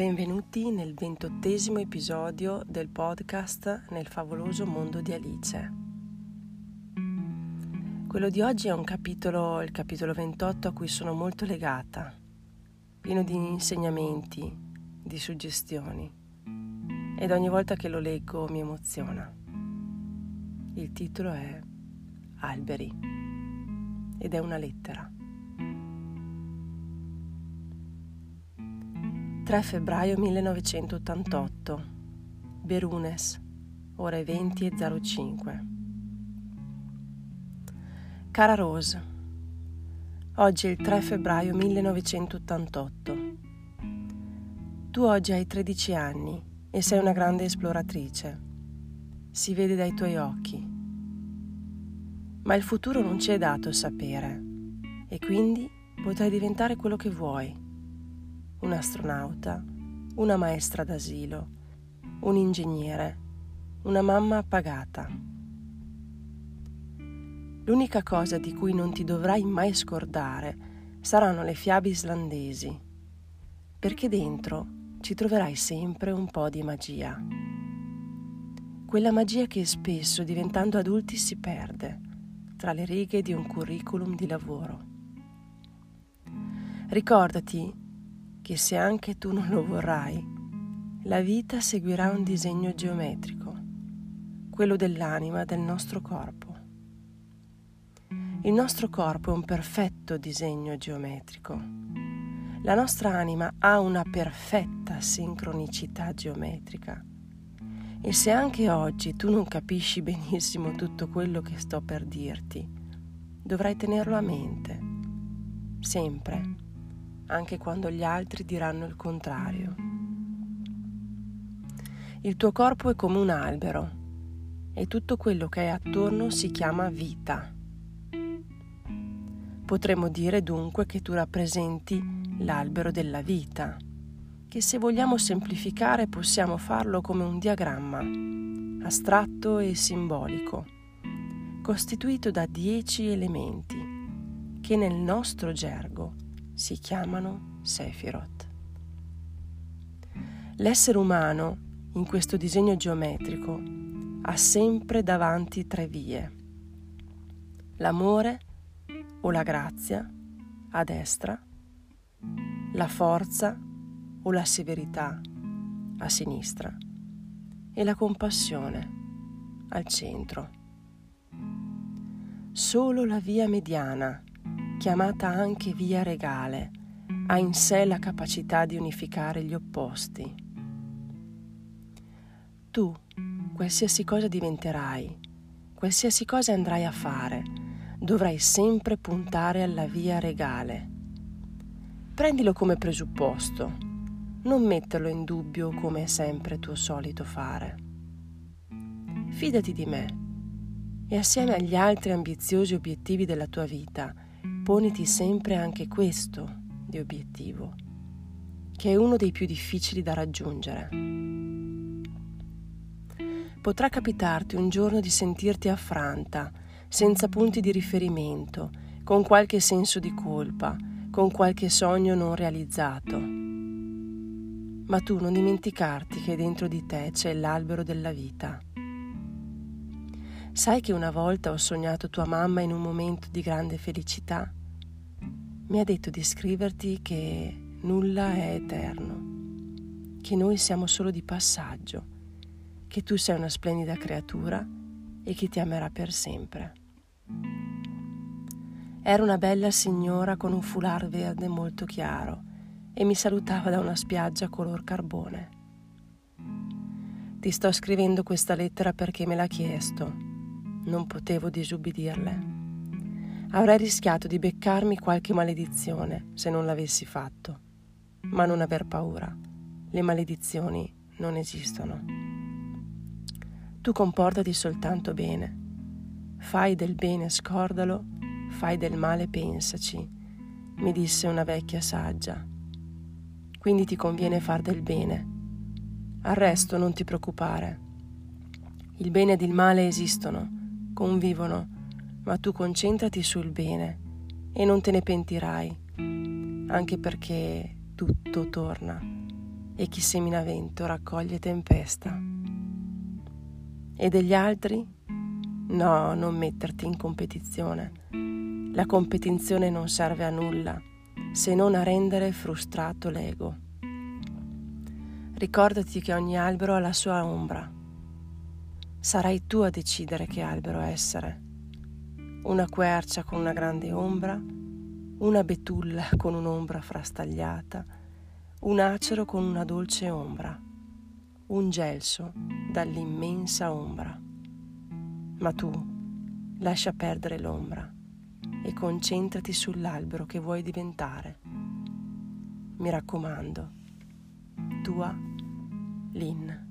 Benvenuti nel ventottesimo episodio del podcast Nel favoloso mondo di Alice. Quello di oggi è un capitolo, il capitolo 28, a cui sono molto legata, pieno di insegnamenti, di suggestioni ed ogni volta che lo leggo mi emoziona. Il titolo è Alberi ed è una lettera. 3 febbraio 1988, Berunes, ore 20.05. Cara Rose, oggi è il 3 febbraio 1988. Tu oggi hai 13 anni e sei una grande esploratrice. Si vede dai tuoi occhi. Ma il futuro non ci è dato sapere e quindi potrai diventare quello che vuoi un astronauta, una maestra d'asilo, un ingegnere, una mamma pagata. L'unica cosa di cui non ti dovrai mai scordare saranno le fiabe islandesi, perché dentro ci troverai sempre un po' di magia. Quella magia che spesso diventando adulti si perde tra le righe di un curriculum di lavoro. Ricordati che se anche tu non lo vorrai, la vita seguirà un disegno geometrico, quello dell'anima del nostro corpo. Il nostro corpo è un perfetto disegno geometrico. La nostra anima ha una perfetta sincronicità geometrica. E se anche oggi tu non capisci benissimo tutto quello che sto per dirti, dovrai tenerlo a mente, sempre anche quando gli altri diranno il contrario. Il tuo corpo è come un albero e tutto quello che è attorno si chiama vita. Potremmo dire dunque che tu rappresenti l'albero della vita, che se vogliamo semplificare possiamo farlo come un diagramma, astratto e simbolico, costituito da dieci elementi, che nel nostro gergo si chiamano Sephiroth. L'essere umano, in questo disegno geometrico, ha sempre davanti tre vie. L'amore o la grazia a destra, la forza o la severità a sinistra e la compassione al centro. Solo la via mediana chiamata anche via regale, ha in sé la capacità di unificare gli opposti. Tu, qualsiasi cosa diventerai, qualsiasi cosa andrai a fare, dovrai sempre puntare alla via regale. Prendilo come presupposto, non metterlo in dubbio come è sempre tuo solito fare. Fidati di me e assieme agli altri ambiziosi obiettivi della tua vita, poniti sempre anche questo di obiettivo, che è uno dei più difficili da raggiungere. Potrà capitarti un giorno di sentirti affranta, senza punti di riferimento, con qualche senso di colpa, con qualche sogno non realizzato. Ma tu non dimenticarti che dentro di te c'è l'albero della vita. Sai che una volta ho sognato tua mamma in un momento di grande felicità? Mi ha detto di scriverti che nulla è eterno, che noi siamo solo di passaggio, che tu sei una splendida creatura e che ti amerà per sempre. Era una bella signora con un foulard verde molto chiaro e mi salutava da una spiaggia color carbone. Ti sto scrivendo questa lettera perché me l'ha chiesto. Non potevo disubbidirle. Avrei rischiato di beccarmi qualche maledizione se non l'avessi fatto. Ma non aver paura. Le maledizioni non esistono. Tu comportati soltanto bene. Fai del bene, scordalo, fai del male, pensaci, mi disse una vecchia saggia. Quindi ti conviene far del bene. Al resto non ti preoccupare. Il bene ed il male esistono, convivono ma tu concentrati sul bene e non te ne pentirai, anche perché tutto torna e chi semina vento raccoglie tempesta. E degli altri? No, non metterti in competizione. La competizione non serve a nulla se non a rendere frustrato l'ego. Ricordati che ogni albero ha la sua ombra. Sarai tu a decidere che albero essere. Una quercia con una grande ombra, una betulla con un'ombra frastagliata, un acero con una dolce ombra, un gelso dall'immensa ombra. Ma tu lascia perdere l'ombra e concentrati sull'albero che vuoi diventare. Mi raccomando, tua Lynn.